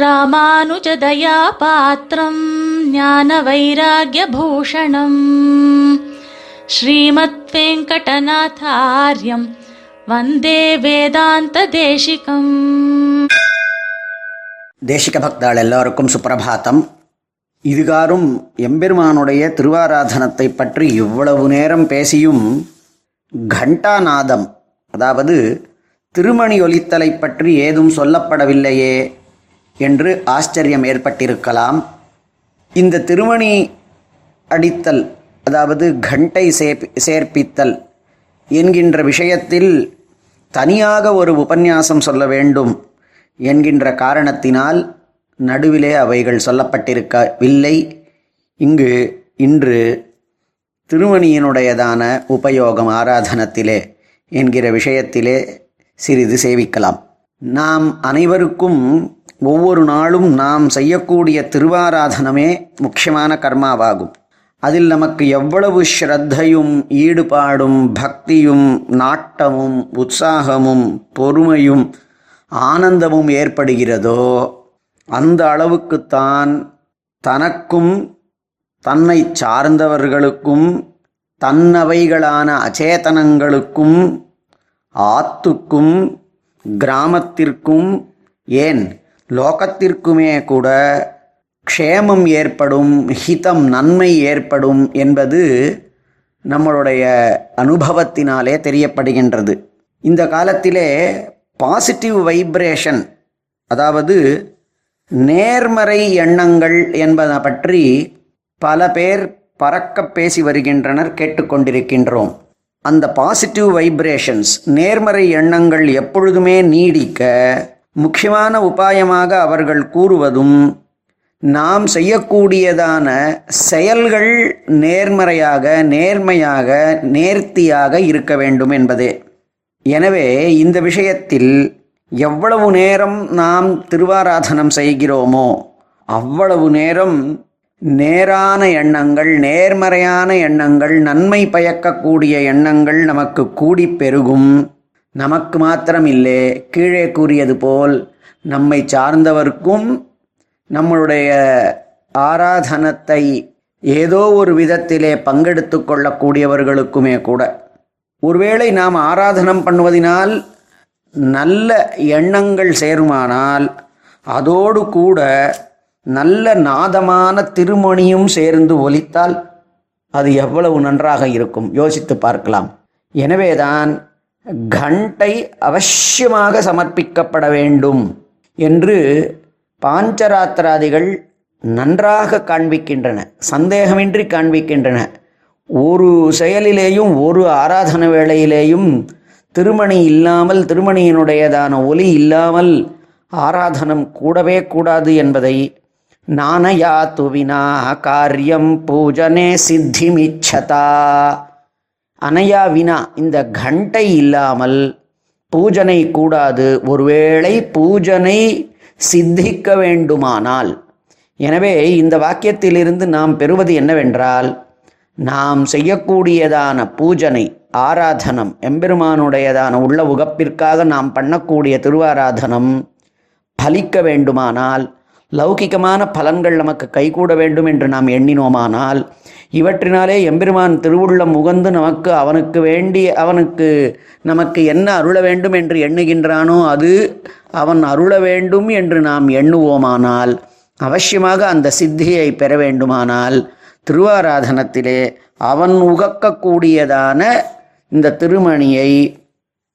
ராமானுஜதயாபாத்திரம் ஞான வைராகியபூஷணம் ஸ்ரீமத் வெங்கடநாதாரியம் வந்தே வேதாந்த தேசிகம் தேசிக பக்தாள் எல்லோருக்கும் சுப்பிரபாத்தம் இதுகாரும் எம்பெருமானுடைய திருவாராதனத்தை பற்றி இவ்வளவு நேரம் பேசியும் கண்டாநாதம் அதாவது திருமணி ஒலித்தலை பற்றி ஏதும் சொல்லப்படவில்லையே. என்று ஆச்சரியம் ஏற்பட்டிருக்கலாம். இந்த திருமணி அடித்தல் அதாவது கண்டை சேப் சேர்ப்பித்தல் என்கின்ற விஷயத்தில் தனியாக ஒரு உபன்யாசம் சொல்ல வேண்டும் என்கின்ற காரணத்தினால் நடுவிலே அவைகள் சொல்லப்பட்டிருக்கவில்லை. இங்கு இன்று திருமணியினுடையதான உபயோகம் ஆராதனத்திலே என்கிற விஷயத்திலே சிறிது சேவிக்கலாம். நாம் அனைவருக்கும் ஒவ்வொரு நாளும் நாம் செய்யக்கூடிய திருவாராதனமே முக்கியமான கர்மாவாகும். அதில் நமக்கு எவ்வளவு ஸ்ரத்தையும் ஈடுபாடும் பக்தியும் நாட்டமும் உற்சாகமும் பொறுமையும் ஆனந்தமும் ஏற்படுகிறதோ அந்த அளவுக்குத்தான் தனக்கும் தன்னை சார்ந்தவர்களுக்கும் தன்னவைகளான அச்சேதனங்களுக்கும் ஆத்துக்கும் கிராமத்திற்கும் ஏன் லோகத்திற்குமே கூட க்ஷேமம் ஏற்படும் ஹிதம் நன்மை ஏற்படும் என்பது நம்மளுடைய அனுபவத்தினாலே தெரியப்படுகின்றது. இந்த காலத்திலே பாசிட்டிவ் வைப்ரேஷன் அதாவது நேர்மறை எண்ணங்கள் என்பதை பற்றி பல பேர் பறக்க பேசி வருகின்றனர் கேட்டுக்கொண்டிருக்கின்றோம் அந்த பாசிட்டிவ் வைப்ரேஷன்ஸ் நேர்மறை எண்ணங்கள் எப்பொழுதுமே நீடிக்க முக்கியமான உபாயமாக அவர்கள் கூறுவதும் நாம் செய்யக்கூடியதான செயல்கள் நேர்மறையாக நேர்மையாக நேர்த்தியாக இருக்க வேண்டும் என்பதே. எனவே இந்த விஷயத்தில் எவ்வளவு நேரம் நாம் திருவாராதனம் செய்கிறோமோ அவ்வளவு நேரம் நேரான எண்ணங்கள் நேர்மறையான எண்ணங்கள் நன்மை பயக்கக்கூடிய எண்ணங்கள் நமக்கு கூடி பெருகும். நமக்கு மாத்திரம் இல்லை கீழே கூறியது போல் நம்மை சார்ந்தவர்க்கும் நம்மளுடைய ஆராதனத்தை ஏதோ ஒரு விதத்திலே பங்கெடுத்து கொள்ளக்கூடியவர்களுக்குமே கூட. ஒருவேளை நாம் ஆராதனம் பண்ணுவதினால் நல்ல எண்ணங்கள் சேருமானால் அதோடு கூட நல்ல நாதமான திருமணியும் சேர்ந்து ஒலித்தால் அது எவ்வளவு நன்றாக இருக்கும். யோசித்து பார்க்கலாம். எனவேதான் கண்டை அவசியமாக சமர்ப்பிக்கப்பட வேண்டும் என்று பாஞ்சராத்திராதிகள் நன்றாக காண்பிக்கின்றன சந்தேகமின்றி காண்பிக்கின்றன. ஒரு செயலிலேயும் ஒரு ஆராதன வேளையிலேயும் திருமணி இல்லாமல் திருமணியினுடையதான ஒலி இல்லாமல் ஆராதனம் கூடவே கூடாது என்பதை நானயா துவினா காரியம் பூஜனே சித்திமிச்சதா. அனையா வினா இந்த கண்டை இல்லாமல் பூஜனை கூடாது. ஒருவேளை பூஜனை சித்திக்க வேண்டுமானால். எனவே இந்த வாக்கியத்திலிருந்து நாம் பெறுவது என்னவென்றால் நாம் செய்யக்கூடியதான பூஜனை ஆராதனம் எம்பெருமானுடையதான உள்ள உகப்பிற்காக நாம் பண்ணக்கூடிய திருவாராதனம் பலிக்க வேண்டுமானால் லௌகிகமான பலன்கள் நமக்கு கைகூட வேண்டும் என்று நாம் எண்ணினோமானால் இவற்றினாலே எம்பெருமான் திருவுள்ளம் உகந்து நமக்கு அவனுக்கு வேண்டிய அவனுக்கு நமக்கு என்ன அருள வேண்டும் என்று எண்ணுகின்றானோ அது அவன் அருள வேண்டும் என்று நாம் எண்ணுவோமானால் அவசியமாக அந்த சித்தியை பெற வேண்டுமானால் திருவாராதனத்திலே அவன் உகக்கக்கூடியதான இந்த திருமணியை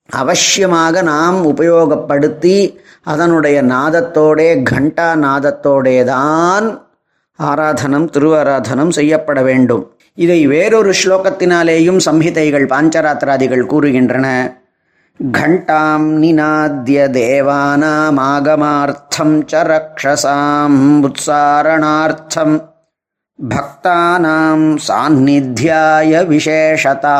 அவசியமாக நாம் உபயோகப்படுத்தி அதனுடைய நாதத்தோடே கண்டா நாதத்தோடே தான் ஆராதனம் திருவாராதனம் செய்யப்பட வேண்டும். இதை வேறொரு ஸ்லோகத்தினாலேயும் சம்ஹிதைகள் பாஞ்சராத்திராதிகள் கூறுகின்றன. கண்டாம் நிநாத்திய தேவானாம் ஆகமார்த்தம் ச ரக்ஷசாம் உத்சாரணார்த்தம் பக்தானாம் சாநித்தியாய விசேஷதா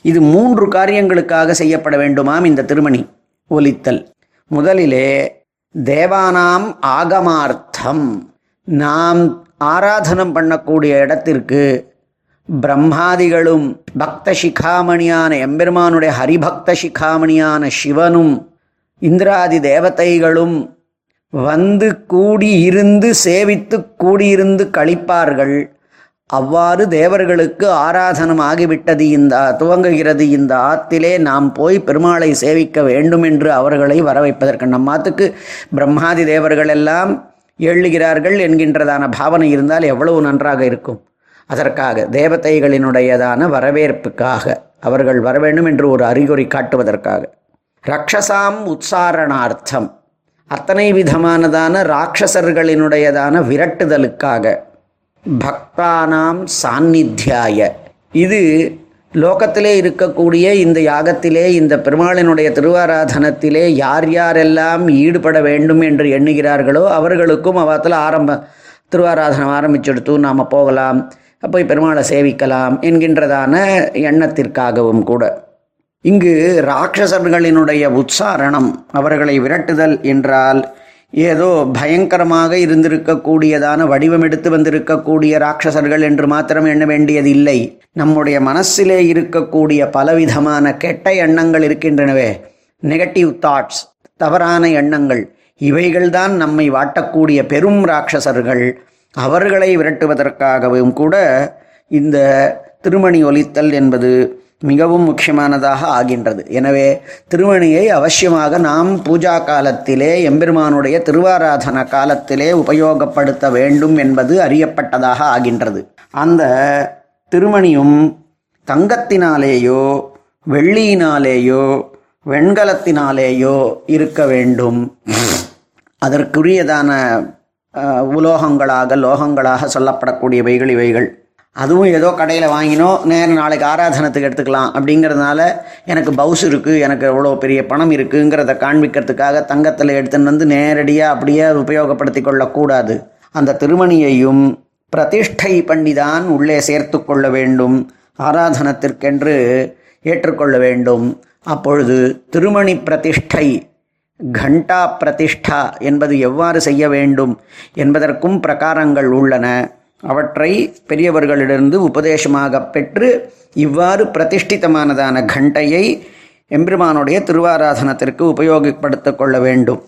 இது மூன்று காரியங்களுக்காக செய்யப்பட வேண்டுமாம் இந்த திருமணி ஒலித்தல். முதலிலே தேவானாம் ஆகமார்த்தம் நாம் ஆராதனம் பண்ணக்கூடிய இடத்திற்கு பிரம்மாதிகளும் பக்த சிகாமணியான எம்பெருமானுடைய ஹரிபக்த சிகாமணியான சிவனும் இந்திராதி தேவதைகளும் வந்து கூடி இருந்து சேவித்து கூடியிருந்து கழிப்பார்கள் அவ்வாறு தேவர்களுக்கு ஆராதனம் ஆகிவிட்டது இந்த துவங்குகிறது இந்த ஆத்திலே நாம் போய் பெருமாளை சேவிக்க வேண்டும் என்று அவர்களை வரவைப்பதற்கு. நம்மாத்துக்கு பிரம்மாதி தேவர்கள் எல்லாம் எழுகிறார்கள் என்கின்றதான பாவனை இருந்தால் எவ்வளவு நன்றாக இருக்கும். அதற்காக தேவதைகளினுடையதான வரவேற்புக்காக அவர்கள் வர வேண்டும் என்று ஒரு அறிகுறி காட்டுவதற்காக. ரக்ஷசாம் உச்சாரணார்த்தம். அத்தனை விதமானதான ராட்சசர்களினுடையதான விரட்டுதலுக்காக பக்தானாம் சாநித்தியாய இது லோகத்திலே இருக்கக்கூடிய இந்த யாகத்திலே இந்த பெருமாளினுடைய திருவாராதனத்திலே யார் யாரெல்லாம் ஈடுபட வேண்டும் என்று எண்ணுகிறார்களோ அவர்களுக்கும் அவத்தில் ஆரம்ப திருவாராதனம் ஆரம்பிச்செடுத்து நாம் போகலாம் போய் பெருமாளை சேவிக்கலாம் என்கின்றதான எண்ணத்திற்காகவும் கூட. இங்கு ராட்சசர்களினுடைய உச்சாரணம் அவர்களை விரட்டுதல் என்றால் ஏதோ பயங்கரமாக இருந்திருக்கக்கூடியதான வடிவம் எடுத்து வந்திருக்கக்கூடிய ராட்சசர்கள் என்று மாத்திரம் எண்ண வேண்டியதில்லை. நம்முடைய மனசிலே இருக்கக்கூடிய பலவிதமான கெட்ட எண்ணங்கள் இருக்கின்றனவே. நெகட்டிவ் தாட்ஸ் தவறான எண்ணங்கள் இவைகள்தான் நம்மை வாட்டக்கூடிய பெரும் ராட்சசர்கள். அவர்களை விரட்டுவதற்காகவும் கூட இந்த திருமணி ஒலித்தல் என்பது மிகவும் முக்கியமானதாக ஆகின்றது. எனவே திருமணியை அவசியமாக நாம் பூஜா காலத்திலே எம்பெருமானுடைய திருவாராதன காலத்திலே உபயோகப்படுத்த வேண்டும் என்பது அறியப்பட்டதாக ஆகின்றது. அந்த திருமணியும் தங்கத்தினாலேயோ வெள்ளியினாலேயோ வெண்கலத்தினாலேயோ இருக்க வேண்டும். அதற்குரியதான உலோகங்களாக லோகங்களாக சொல்லப்படக்கூடியவைகள் இவைகள். அதுவும் ஏதோ கடையில் வாங்கினோ நேரம் நாளைக்கு ஆராதனத்துக்கு எடுத்துக்கலாம் அப்படிங்கிறதுனால எனக்கு பவுஸ் இருக்குது எனக்கு எவ்வளோ பெரிய பணம் இருக்குங்கிறத காண்பிக்கிறதுக்காக தங்கத்தில் எடுத்துன்னு வந்து நேரடியாக அப்படியே உபயோகப்படுத்தி கொள்ளக்கூடாது. அந்த திருமணியையும் பிரதிஷ்டை பண்ணிதான் உள்ளே சேர்த்து கொள்ள வேண்டும் ஆராதனத்திற்கென்று ஏற்றுக்கொள்ள வேண்டும். அப்பொழுது திருமணி பிரதிஷ்டை கண்டா பிரதிஷ்டா என்பது எவ்வாறு செய்ய வேண்டும் என்பதற்கும் பிரகாரங்கள் உள்ளன. அவற்றை பெரியவர்களிடமிருந்து உபதேசமாக பெற்று இவ்வாறு பிரதிஷ்டிதமானதான கண்டையை எம்பெருமானுடைய திருவாராதனத்திற்கு உபயோகப்படுத்திக் கொள்ள வேண்டும்.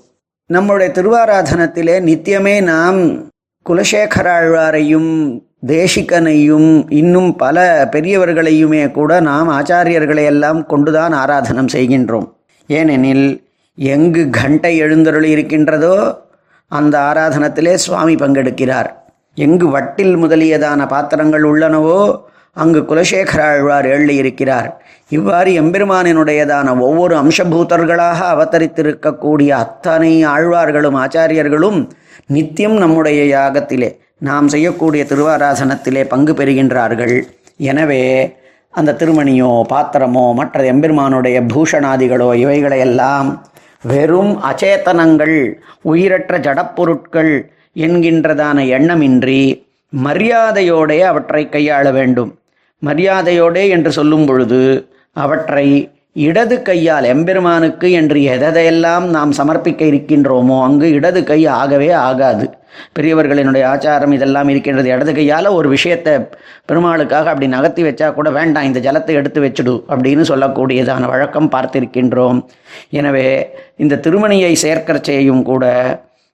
நம்முடைய திருவாராதனத்திலே நித்தியமே நாம் குலசேகராழ்வாரையும் தேசிகனையும் இன்னும் பல பெரியவர்களையுமே கூட நாம் ஆச்சாரியர்களை எல்லாம் கொண்டுதான் ஆராதனம் செய்கின்றோம். ஏனெனில் எங்கு கண்டை எழுந்தருளி இருக்கின்றதோ அந்த ஆராதனத்திலே சுவாமி பங்கெடுக்கிறார். எங்கு வட்டில் முதலியதான பாத்திரங்கள் உள்ளனவோ அங்கு குலசேகராழ்வார் எழுதியிருக்கிறார். இவ்வாறு எம்பெருமானினுடையதான ஒவ்வொரு அம்சபூத்தர்களாக அவதரித்திருக்கக்கூடிய அத்தனை ஆழ்வார்களும் ஆச்சாரியர்களும் நித்தியம் நம்முடைய யாகத்திலே நாம் செய்யக்கூடிய திருவாராசனத்திலே பங்கு பெறுகின்றார்கள். எனவே அந்த திருமணியோ பாத்திரமோ மற்ற எம்பெருமானுடைய பூஷணாதிகளோ இவைகளையெல்லாம் வெறும் அச்சேதனங்கள் உயிரற்ற ஜடப்பொருட்கள் என்கின்றதான எண்ணமின்றி மரியாதையோடே அவற்றை கையாள வேண்டும். மரியாதையோடே என்று சொல்லும் பொழுது அவற்றை இடது கையால் எம்பெருமானுக்கு என்று எதையெல்லாம் நாம் சமர்ப்பிக்க இருக்கின்றோமோ அங்கு இடது கை ஆகவே ஆகாது. பெரியவர்களினுடைய ஆச்சாரம் இதெல்லாம் இருக்கின்றது. இடது கையால் ஒரு விஷயத்தை பெருமாளுக்காக அப்படி நகர்த்தி வச்சா கூட வேண்டாம் இந்த ஜலத்தை எடுத்து வச்சுடு அப்படின்னு சொல்லக்கூடியதான வழக்கம் பார்த்திருக்கின்றோம். எனவே இந்த திருமணியை சேர்க்கற செய்யும் கூட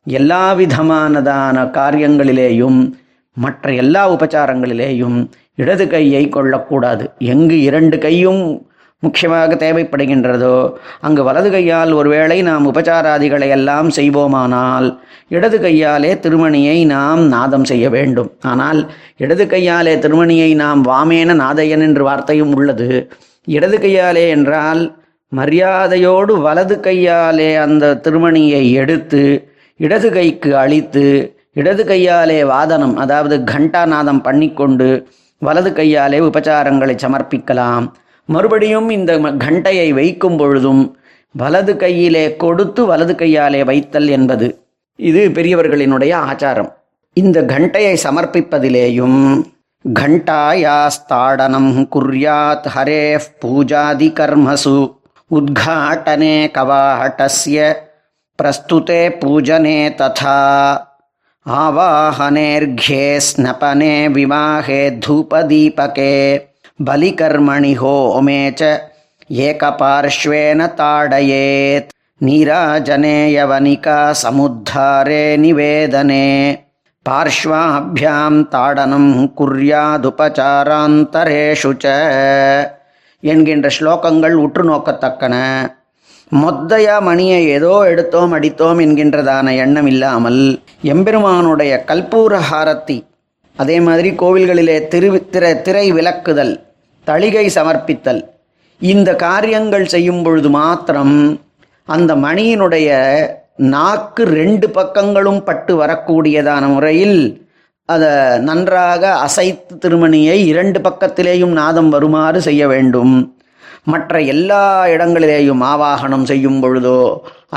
எல்லா விதமானதான காரியங்களிலேயும் மற்ற எல்லா உபச்சாரங்களிலேயும் இடது கையை கொள்ளக்கூடாது. எங்கு இரண்டு கையும் முக்கியமாக தேவைப்படுகின்றதோ அங்கு வலது கையால் ஒருவேளை நாம் உபச்சாராதிகளை எல்லாம் செய்வோமானால் இடது கையாலே திருமணியை நாம் நாதம் செய்ய வேண்டும். ஆனால் இடது கையாலே திருமணியை நாம் வாமேன நாதையன் என்று வார்த்தையும் உள்ளது. இடது கையாலே என்றால் மரியாதையோடு வலது கையாலே அந்த திருமணியை எடுத்து இடது கைக்கு அழித்து இடது கையாலே வாதனம் அதாவது கண்டாநாதம் பண்ணிக்கொண்டு வலது கையாலே உபச்சாரங்களை சமர்ப்பிக்கலாம். மறுபடியும் இந்த கண்டையை வைக்கும் பொழுதும் வலது கையிலே கொடுத்து வலது கையாலே வைத்தல் என்பது. இது பெரியவர்களினுடைய ஆச்சாரம். இந்த கண்டையை சமர்ப்பிப்பதிலேயும் கண்டாயாஸ்தாடனம் குர்யாத் ஹரே பூஜாதி கர்மசு உத்காட்டனே கவாஹட்டஸ்ய प्रस्तुते पूजने तथा आवाहनेऽर्घ्ये स्नपने विवाहे धूपदीपके बलिकर्मणि होमे च एकपार्श्वेन ताडयेत् नीराजने यवनिका समुद्धारे निवेदने पार्श्वाभ्यां ताडनं कुर्यादुपचारान्तरेषु च என்கின்ற ஸ்லோகங்கள் உற்று நோக்கத்தக்கன மொத்தையா மணியை ஏதோ எடுத்தோம் அடித்தோம் என்கின்றதான எண்ணம் இல்லாமல் எம்பெருமானுடைய கல்பூரஹாரத்தி அதே மாதிரி கோவில்களிலே திரு திரை திரை விளக்குதல் தளிகை சமர்ப்பித்தல் இந்த காரியங்கள் செய்யும் பொழுது மாத்திரம் அந்த மணியினுடைய நாக்கு ரெண்டு பக்கங்களும் பட்டு வரக்கூடியதான முறையில் அதை நன்றாக அசைத்து திருமணியை இரண்டு பக்கத்திலேயும் நாதம் வருமாறு செய்ய வேண்டும். மற்ற எல்லா இடங்களிலேயும் ஆவாகனம் செய்யும் பொழுதோ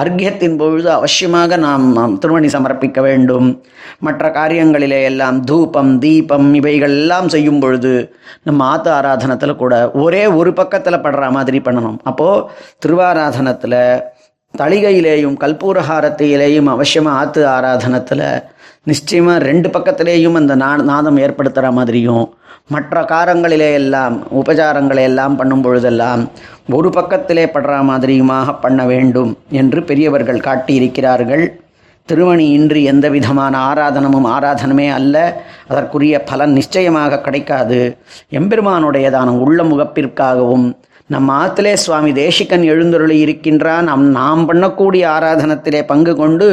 அர்க்கியத்தின் பொழுது அவசியமாக நாம் நாம் திருமணி சமர்ப்பிக்க வேண்டும். மற்ற காரியங்களிலே எல்லாம் தூபம் தீபம் இவைகள் எல்லாம் செய்யும் பொழுது நம்ம ஆத்த ஆராதனத்தில் கூட ஒரே ஒரு பக்கத்தில் படுற மாதிரி பண்ணணும். அப்போது திருவாராதனத்தில் தளிகையிலேயும் கல்பூரஹாரத்திலேயும் அவசியமாக ஆத்து ஆராதனத்தில் நிச்சயமாக ரெண்டு பக்கத்திலேயும் அந்த நா நாதம் ஏற்படுத்துகிற மாதிரியும் மற்ற காரங்களிலே எல்லாம் உபச்சாரங்களை எல்லாம் பண்ணும் பொழுதெல்லாம் ஒரு பக்கத்திலே படுற மாதிரியுமாக பண்ண வேண்டும் என்று பெரியவர்கள் காட்டியிருக்கிறார்கள். திருமணி இன்றி எந்த விதமான ஆராதனமும் ஆராதனமே அல்ல. அதற்குரிய பலன் நிச்சயமாக கிடைக்காது. எம்பெருமானுடையதான உள்ள முகப்பிற்காகவும் நம் ஆத்திலே சுவாமி தேசிகன் எழுந்தருளி இருக்கின்றான். நம் நாம் பண்ணக்கூடிய ஆராதனத்திலே பங்கு கொண்டு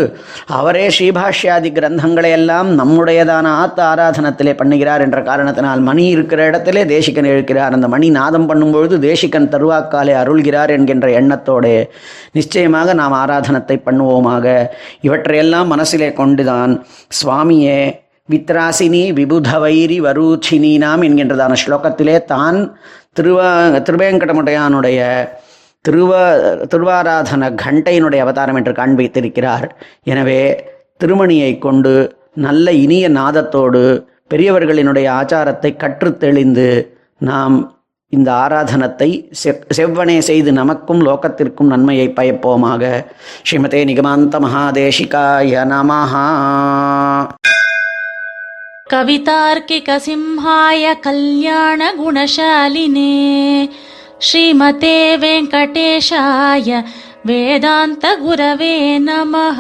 அவரே ஸ்ரீபாஷ்யாதி கிரந்தங்களை எல்லாம் நம்முடையதான ஆத்த ஆராதனத்திலே பண்ணுகிறார் என்ற காரணத்தினால் மணி இருக்கிற இடத்திலே தேசிகன் எழுக்கிறார். அந்த மணி நாதம் பண்ணும்பொழுது தேசிகன் தருவாக்காலே அருள்கிறார் என்கின்ற எண்ணத்தோடு நிச்சயமாக நாம் ஆராதனத்தை பண்ணுவோமாக. இவற்றை இதையெல்லாம் மனசிலே கொண்டுதான். சுவாமியே வித்ராசினி விபுதவைரி வரூச்சினீனாம் என்கின்றதான ஸ்லோகத்திலே தான் திருவா திருவேங்கடமுடையானுடைய திருவ திருவாராதன கண்டையினுடைய அவதாரம் என்று காண்பித்திருக்கிறார். எனவே திருமணியை கொண்டு நல்ல இனிய நாதத்தோடு பெரியவர்களினுடைய ஆச்சாரத்தை கற்றுத்தெளிந்து நாம் இந்த ஆராதனத்தை செவ்- செவ்வனே செய்து நமக்கும் லோகத்திற்கும் நன்மையை பயப்போமாக ஸ்ரீமதே நிகமாந்த மகாதேசிகாய நமஹா कवितार्किकसिंहाय कल्याणगुणशालिने श्रीमते वेङ्कटेशाय वेदान्तगुरवे नमः